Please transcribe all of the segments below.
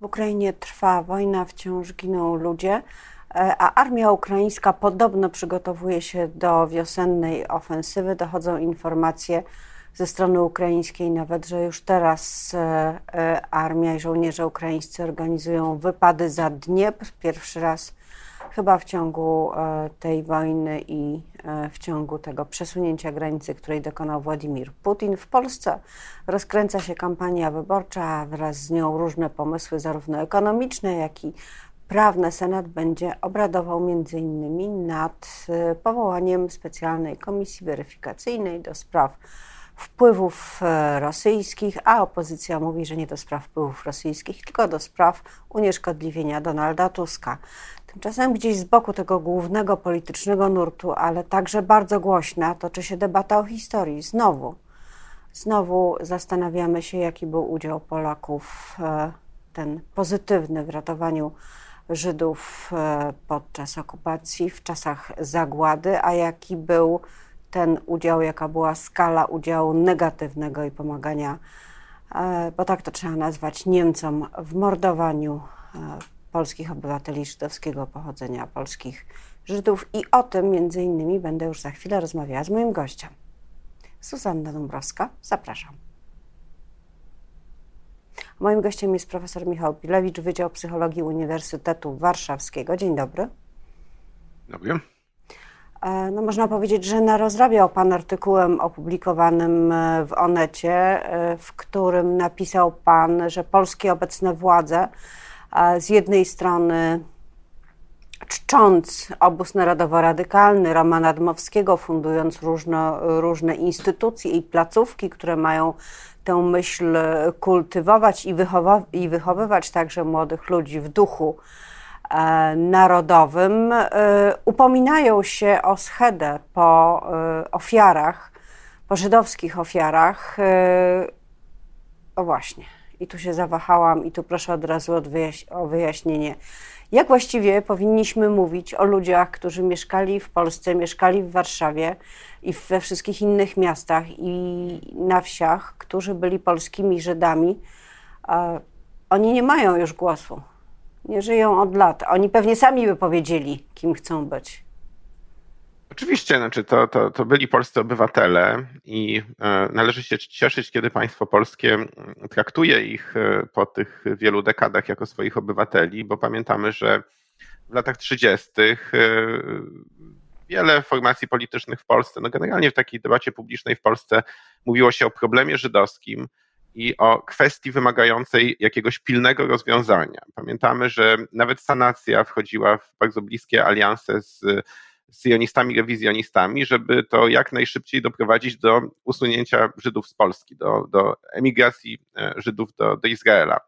W Ukrainie trwa wojna, wciąż giną ludzie, e, a armia ukraińska podobno przygotowuje się do wiosennej ofensywy. Dochodzą informacje ze strony ukraińskiej nawet, że już teraz e, e, armia i żołnierze ukraińscy organizują wypady za Dniepr. Pierwszy raz chyba w ciągu tej wojny i w ciągu tego przesunięcia granicy, której dokonał Władimir Putin. W Polsce rozkręca się kampania wyborcza, wraz z nią różne pomysły, zarówno ekonomiczne, jak i prawne. Senat będzie obradował innymi nad y, powołaniem specjalnej komisji weryfikacyjnej do spraw wpływów e, rosyjskich, a opozycja mówi, że nie do spraw wpływów rosyjskich, tylko do spraw unieszkodliwienia Donalda Tuska. Tymczasem gdzieś z boku tego głównego politycznego nurtu, ale także bardzo głośna, toczy się debata o historii. Znowu, znowu zastanawiamy się, jaki był udział Polaków, e, ten pozytywny w ratowaniu Żydów e, podczas okupacji, w czasach zagłady, a jaki był ten udział, jaka była skala udziału negatywnego i pomagania, e, bo tak to trzeba nazwać, Niemcom w mordowaniu polskich obywateli żydowskiego pochodzenia, polskich Żydów i o tym między innymi będę już za chwilę rozmawiała z moim gościem. Suzanna Dąbrowska, zapraszam. Moim gościem jest profesor Michał Pilewicz, Wydział Psychologii Uniwersytetu Warszawskiego. Dzień dobry. Dobry. E, no, można powiedzieć, że narozrabiał Pan artykułem opublikowanym e, w Onecie, e, w którym napisał Pan, że polskie obecne władze z jednej strony czcząc obóz narodowo-radykalny Romana Dmowskiego, fundując różno, różne instytucje i placówki, które mają tę myśl kultywować i, i wychowywać także młodych ludzi w duchu e, narodowym, e, upominają się o schedę po e, ofiarach, po żydowskich ofiarach. E, o właśnie i tu się zawahałam, i tu proszę od razu o wyjaśnienie. Jak właściwie powinniśmy mówić o ludziach, którzy mieszkali w Polsce, mieszkali w Warszawie i we wszystkich innych miastach i na wsiach, którzy byli polskimi Żydami? Oni nie mają już głosu. Nie żyją od lat. Oni pewnie sami by powiedzieli, kim chcą być. Oczywiście, znaczy to, to, to byli polscy obywatele i e, należy się cieszyć, kiedy państwo polskie traktuje ich e, po tych wielu dekadach jako swoich obywateli, bo pamiętamy, że w latach 30. E, wiele formacji politycznych w Polsce, no generalnie w takiej debacie publicznej w Polsce mówiło się o problemie żydowskim i o kwestii wymagającej jakiegoś pilnego rozwiązania. Pamiętamy, że nawet sanacja wchodziła w bardzo bliskie alianse z syjonistami, rewizjonistami, żeby to jak najszybciej doprowadzić do usunięcia Żydów z Polski, do, do emigracji e, Żydów do, do Izraela.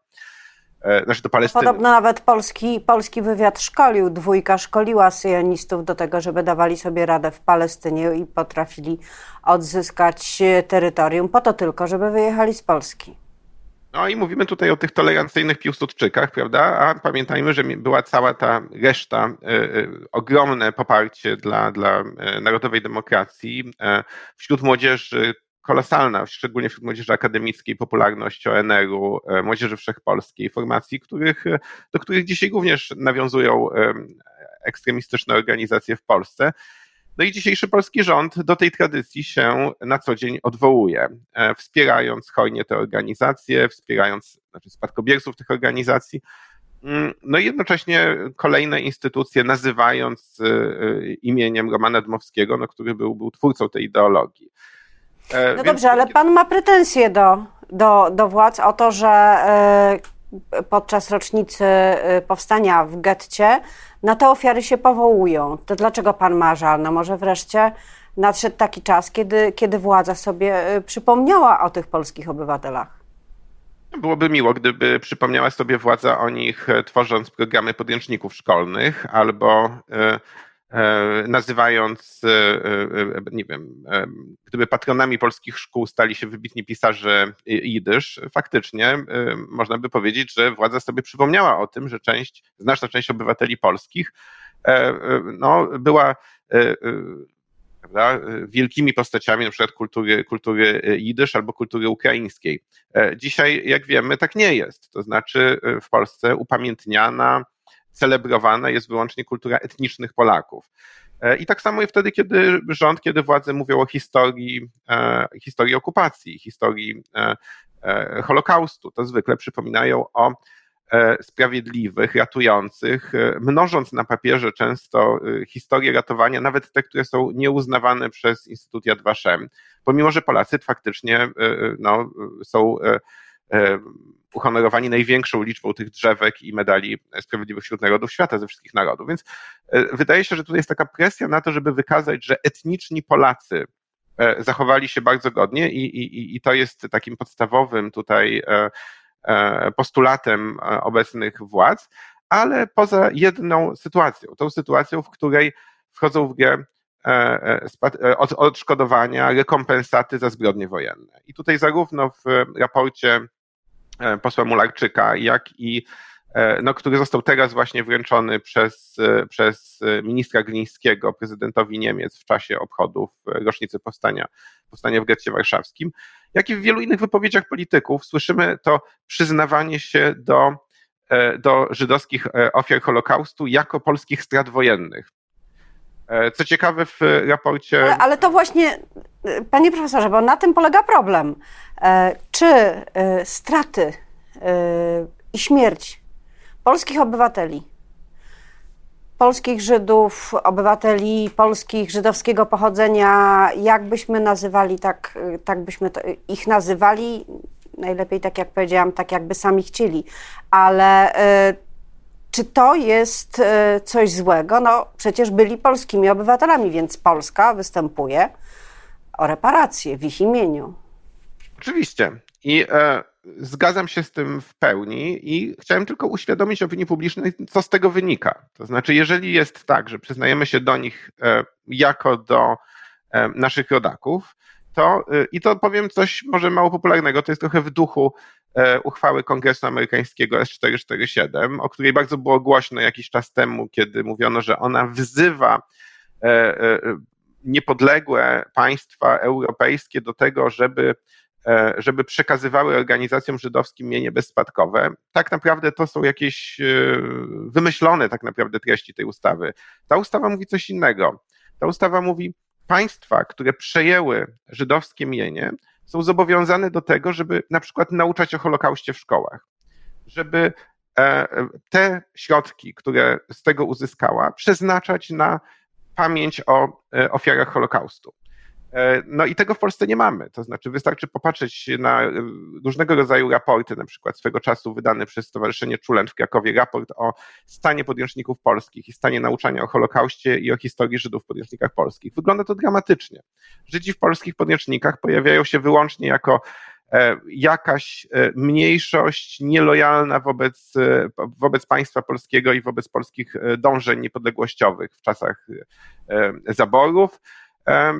E, znaczy do Palestyny. Podobno nawet polski, polski wywiad szkolił, dwójka szkoliła syjonistów do tego, żeby dawali sobie radę w Palestynie i potrafili odzyskać terytorium po to tylko, żeby wyjechali z Polski. No i mówimy tutaj o tych tolerancyjnych Piłsudczykach, prawda? A pamiętajmy, że była cała ta reszta, y, y, ogromne poparcie dla, dla e, narodowej demokracji e, wśród młodzieży, kolosalna, szczególnie wśród młodzieży akademickiej, popularność ONR-u, młodzieży wszechpolskiej, formacji, których, do których dzisiaj również nawiązują ekstremistyczne organizacje w Polsce. No i dzisiejszy polski rząd do tej tradycji się na co dzień odwołuje, e, wspierając hojnie te organizacje, wspierając znaczy spadkobierców tych organizacji, mm, no i jednocześnie kolejne instytucje nazywając e, e, imieniem Romana Dmowskiego, no, który był, był twórcą tej ideologii. No Więc... dobrze, ale pan ma pretensje do, do, do władz o to, że podczas rocznicy powstania w getcie na te ofiary się powołują. To dlaczego pan ma żal? No może wreszcie nadszedł taki czas, kiedy, kiedy władza sobie y, przypomniała o tych polskich obywatelach. Byłoby miło, gdyby przypomniała sobie władza o nich, e, tworząc programy podręczników szkolnych albo E, nazywając, e, e, nie wiem, gdyby patronami polskich szkół stali się wybitni pisarze jidysz, faktycznie można by powiedzieć, że władza sobie przypomniała o tym, że część, znaczna część obywateli polskich no, była prawda, wielkimi postaciami na przykład kultury, kultury jidysz albo kultury ukraińskiej. Dzisiaj, jak wiemy, tak nie jest. To znaczy w Polsce upamiętniana, celebrowana jest wyłącznie kultura etnicznych Polaków. I tak samo i wtedy, kiedy rząd, kiedy władze mówią o historii, historii okupacji, historii Holokaustu, to zwykle przypominają o E, sprawiedliwych, ratujących, e, mnożąc na papierze często e, historie ratowania, nawet te, które są nieuznawane przez Instytut Yad Vashem, pomimo że Polacy faktycznie no, są uhonorowani największą liczbą tych drzewek i medali Sprawiedliwych wśród Narodów Świata ze wszystkich narodów. Więc wydaje się, że tutaj jest taka presja na to, żeby wykazać, że etniczni Polacy zachowali się bardzo godnie i, i, i to jest takim podstawowym tutaj E, postulatem e, obecnych władz, ale poza jedną sytuacją, tą sytuacją, w której wchodzą w grę e, odszkodowania, rekompensaty za zbrodnie wojenne. I tutaj zarówno w raporcie posła Mularczyka, jak i no, który został teraz właśnie wręczony przez, przez ministra Glińskiego prezydentowi Niemiec w czasie obchodów rocznicy powstania, powstania w getcie warszawskim, jak i w wielu innych wypowiedziach polityków słyszymy to przyznawanie się do, e, do żydowskich e, ofiar Holokaustu jako polskich strat wojennych. E, co ciekawe, w raporcie. Ale, ale, to właśnie, panie profesorze, bo na tym polega problem. Czy straty i śmierć polskich obywateli polskich Żydów, obywateli polskich żydowskiego pochodzenia, jak byśmy nazywali, tak, tak byśmy ich nazywali, najlepiej tak jak powiedziałam, tak jakby sami chcieli, ale czy to jest y, coś złego? No przecież byli polskimi obywatelami, więc Polska występuje o reparacje w ich imieniu. Oczywiście. I e, zgadzam się z tym w pełni i chciałem tylko uświadomić opinii publicznej, co z tego wynika. To znaczy, jeżeli jest tak, że przyznajemy się do nich e, jako do e, naszych rodaków, to e, i to powiem coś może mało popularnego, to jest trochę w duchu uchwały Kongresu Amerykańskiego S447, o której bardzo było głośno jakiś czas temu, kiedy mówiono, że ona wzywa niepodległe państwa europejskie do tego, żeby E, żeby przekazywały organizacjom żydowskim mienie bezspadkowe. Tak naprawdę to są jakieś e, wymyślone tak naprawdę treści tej ustawy. Ta ustawa mówi coś innego. Ta ustawa mówi, państwa, które przejęły żydowskie mienie, są zobowiązane do tego, żeby na przykład nauczać o Holokauście w szkołach, żeby e, te środki, które z tego uzyskała, przeznaczać na pamięć o ofiarach Holokaustu. E, no i tego w Polsce nie mamy. To znaczy, wystarczy popatrzeć na e, różnego rodzaju raporty, na przykład swego czasu wydany przez Stowarzyszenie Czulen w Krakowie, raport o stanie podręczników polskich i stanie nauczania o Holokauście i o historii Żydów w podręcznikach polskich. Wygląda to dramatycznie. Żydzi w polskich podręcznikach pojawiają się wyłącznie jako e, jakaś mniejszość nielojalna wobec, wobec państwa polskiego i wobec polskich dążeń niepodległościowych w czasach zaborów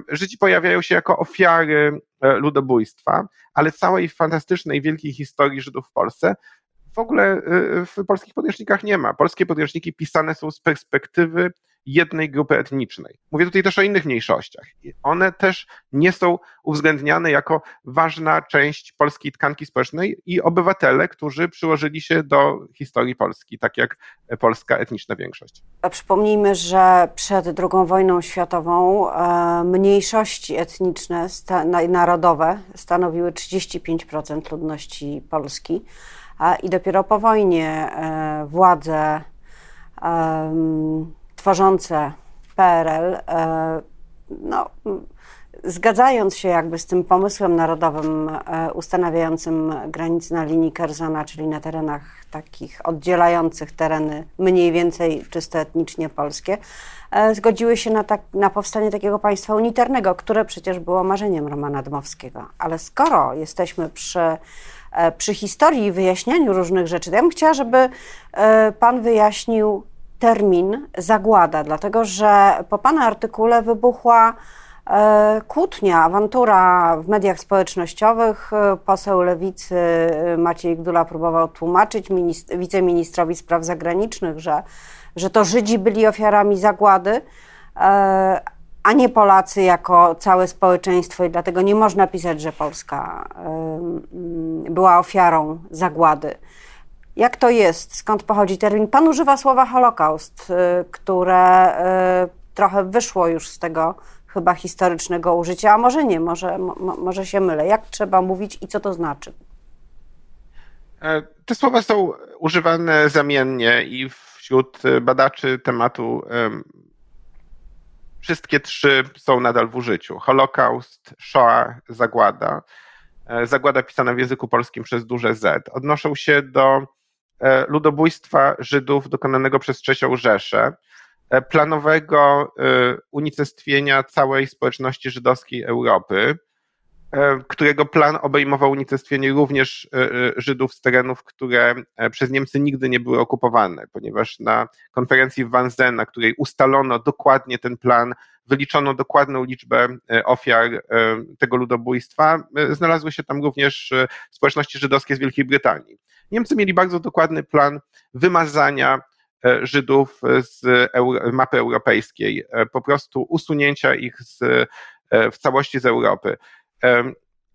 Żydzi pojawiają się jako ofiary e, ludobójstwa, ale całej fantastycznej, wielkiej historii Żydów w Polsce w ogóle e, w polskich podręcznikach nie ma. Polskie podręczniki pisane są z perspektywy jednej grupy etnicznej. Mówię tutaj też o innych mniejszościach. One też nie są uwzględniane jako ważna część polskiej tkanki społecznej i obywatele, którzy przyłożyli się do historii Polski, tak jak polska etniczna większość. A przypomnijmy, że przed II wojną światową e, mniejszości etniczne, narodowe stanowiły 35% ludności Polski i dopiero po wojnie e, władze tworzące PRL, e, no, zgadzając się jakby z tym pomysłem narodowym e, ustanawiającym granice na linii Kerzona, czyli na terenach takich oddzielających tereny mniej więcej czysto etnicznie polskie, e, zgodziły się na, tak, na powstanie takiego państwa unitarnego, które przecież było marzeniem Romana Dmowskiego. Ale skoro jesteśmy przy, przy historii i wyjaśnianiu różnych rzeczy, ja bym chciała, żeby Pan wyjaśnił termin zagłada, dlatego że po Pana artykule wybuchła e, kłótnia, awantura w mediach społecznościowych. Poseł lewicy e, Maciej Gdula próbował tłumaczyć wiceministrowi spraw zagranicznych, że, że to Żydzi byli ofiarami zagłady. E, a nie Polacy jako całe społeczeństwo, i dlatego nie można pisać, że Polska była ofiarą zagłady. Jak to jest? Skąd pochodzi termin? Pan używa słowa Holokaust, y, które y, trochę wyszło już z tego chyba historycznego użycia, a może nie, może, może się mylę. Jak trzeba mówić i co to znaczy? E, te słowa są używane zamiennie i wśród badaczy tematu wszystkie trzy są nadal w użyciu. Holokaust, Shoah, zagłada. E, zagłada pisana w języku polskim przez duże Z. Odnoszą się do e, ludobójstwa Żydów dokonanego przez III Rzeszę, e, planowego unicestwienia całej społeczności żydowskiej Europy, którego plan obejmował unicestwienie również Żydów z terenów, które przez Niemcy nigdy nie były okupowane, ponieważ na konferencji w Wannsee, na której ustalono dokładnie ten plan, wyliczono dokładną liczbę e, ofiar e, tego ludobójstwa. E, znalazły się tam również społeczności żydowskie z Wielkiej Brytanii. Niemcy mieli bardzo dokładny plan wymazania Żydów z mapy europejskiej, po prostu usunięcia ich z, w całości z Europy.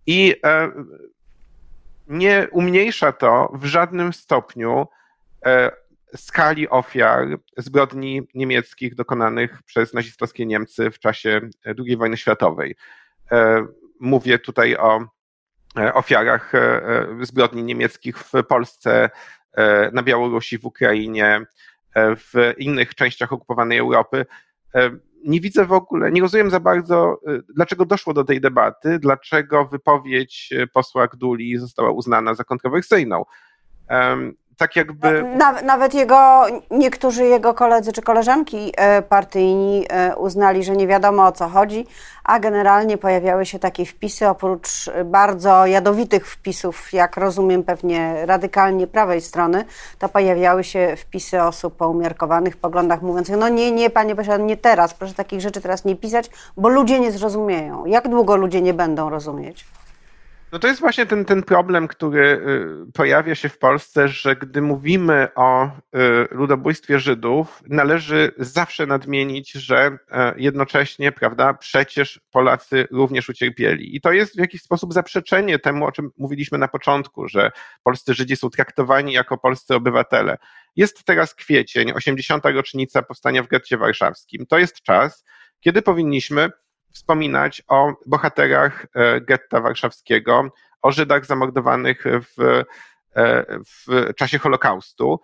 I nie umniejsza to w żadnym stopniu skali ofiar zbrodni niemieckich dokonanych przez nazistowskie Niemcy w czasie II wojny światowej. E, mówię tutaj o e, ofiarach e, zbrodni niemieckich w Polsce, na Białorusi, w Ukrainie, w innych częściach okupowanej Europy. Nie widzę w ogóle, nie rozumiem za bardzo, dlaczego doszło do tej debaty, dlaczego wypowiedź posła Gduli została uznana za kontrowersyjną tak jakby. nawet jego, niektórzy jego koledzy czy koleżanki e, partyjni e, uznali, że nie wiadomo o co chodzi, a generalnie pojawiały się takie wpisy, oprócz bardzo jadowitych wpisów, jak rozumiem pewnie radykalnie prawej strony, to pojawiały się wpisy osób o umiarkowanych poglądach mówiących, no nie, nie, panie pośle, nie teraz, proszę takich rzeczy teraz nie pisać, bo ludzie nie zrozumieją. Jak długo ludzie nie będą rozumieć? No to jest właśnie ten, ten problem, który y, pojawia się w Polsce, że gdy mówimy o y, ludobójstwie Żydów, należy zawsze nadmienić, że e, jednocześnie, prawda, przecież Polacy również ucierpieli. I to jest w jakiś sposób zaprzeczenie temu, o czym mówiliśmy na początku, że polscy Żydzi są traktowani jako polscy obywatele. Jest teraz kwiecień, 80. rocznica powstania w getcie warszawskim. To jest czas, kiedy powinniśmy wspominać o bohaterach e, getta warszawskiego, o Żydach zamordowanych w, e, w czasie Holokaustu,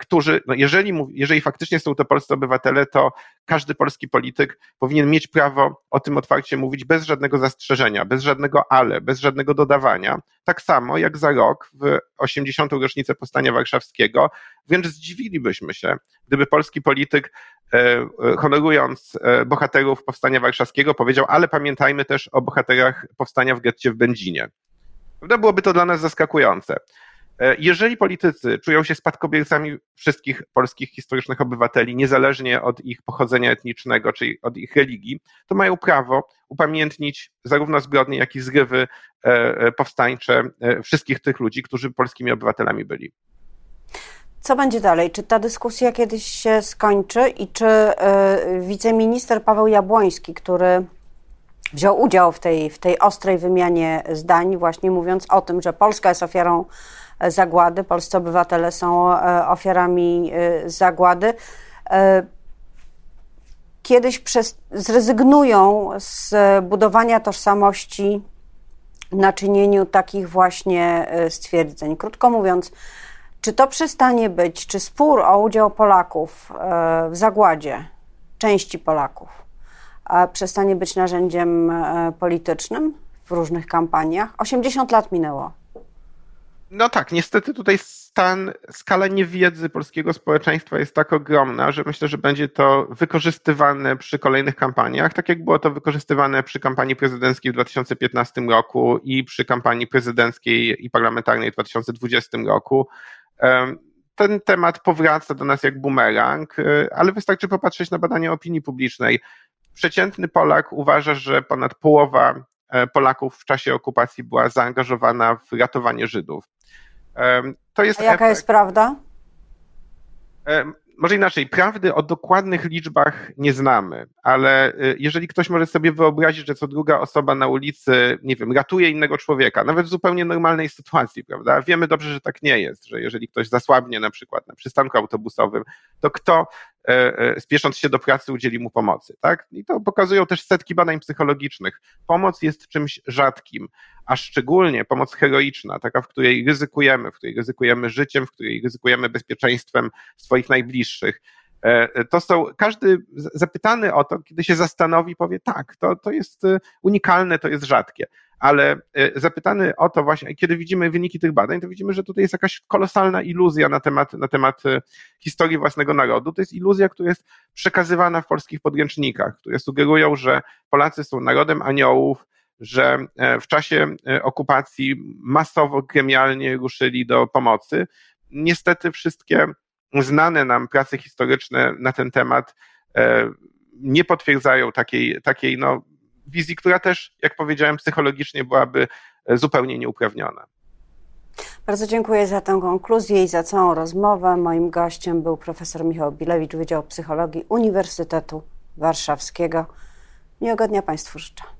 którzy, no jeżeli, jeżeli faktycznie są to polscy obywatele, to każdy polski polityk powinien mieć prawo o tym otwarcie mówić bez żadnego zastrzeżenia, bez żadnego ale, bez żadnego dodawania. Tak samo jak za rok, w 80. rocznicę Powstania Warszawskiego, wręcz zdziwilibyśmy się, gdyby polski polityk, e, e, honorując bohaterów Powstania Warszawskiego, powiedział, ale pamiętajmy też o bohaterach Powstania w getcie w Będzinie. Prawda? Byłoby to dla nas zaskakujące. E, jeżeli politycy czują się spadkobiercami wszystkich polskich historycznych obywateli, niezależnie od ich pochodzenia etnicznego czy od ich religii, to mają prawo upamiętnić zarówno zbrodnie, jak i zrywy e, e, powstańcze wszystkich tych ludzi, którzy polskimi obywatelami byli. Co będzie dalej? Czy ta dyskusja kiedyś się skończy i czy wiceminister Paweł Jabłoński, który wziął udział w tej, w tej ostrej wymianie zdań, właśnie mówiąc o tym, że Polska jest ofiarą zagłady. Polscy obywatele są e, ofiarami e, zagłady. E, kiedyś przez, zrezygnują z budowania tożsamości na czynieniu takich właśnie stwierdzeń. Krótko mówiąc, czy to przestanie być, czy spór o udział Polaków w zagładzie, części Polaków, przestanie być narzędziem politycznym w różnych kampaniach? 80 lat minęło. No tak, niestety tutaj stan, skala niewiedzy polskiego społeczeństwa jest tak ogromna, że myślę, że będzie to wykorzystywane przy kolejnych kampaniach, tak jak było to wykorzystywane przy kampanii prezydenckiej w 2015 roku i przy kampanii prezydenckiej i parlamentarnej w 2020 roku. Ten temat powraca do nas jak bumerang, e, ale wystarczy popatrzeć na badania opinii publicznej. Przeciętny Polak uważa, że ponad połowa Polaków w czasie okupacji była zaangażowana w ratowanie Żydów. To jest A jaka efekt, jest prawda? może inaczej, prawdy o dokładnych liczbach nie znamy, ale y, jeżeli ktoś może sobie wyobrazić, że co druga osoba na ulicy, nie wiem, ratuje innego człowieka, nawet w zupełnie normalnej sytuacji, prawda? Wiemy dobrze, że tak nie jest, że jeżeli ktoś zasłabnie na przykład na przystanku autobusowym, to kto e, e, spiesząc się do pracy udzieli mu pomocy, tak? I to pokazują też setki badań psychologicznych. Pomoc jest czymś rzadkim, a szczególnie pomoc heroiczna, taka, w której ryzykujemy, w której ryzykujemy życiem, w której ryzykujemy bezpieczeństwem swoich najbliższych. E, to są, każdy zapytany o to, kiedy się zastanowi, powie tak, to, to jest e, unikalne, to jest rzadkie. Ale e, zapytany o to właśnie, kiedy widzimy wyniki tych badań, to widzimy, że tutaj jest jakaś kolosalna iluzja na temat, na temat historii własnego narodu. To jest iluzja, która jest przekazywana w polskich podręcznikach, które sugerują, że Polacy są narodem aniołów, że e, w czasie e, okupacji masowo, gremialnie ruszyli do pomocy. Niestety wszystkie znane nam prace historyczne na ten temat e, nie potwierdzają takiej, takiej no, wizji, która też, jak powiedziałem, psychologicznie byłaby zupełnie nieuprawniona. Bardzo dziękuję za tę konkluzję i za całą rozmowę. Moim gościem był profesor Michał Bilewicz, Wydział Psychologii Uniwersytetu Warszawskiego. Miłego dnia Państwu życzę.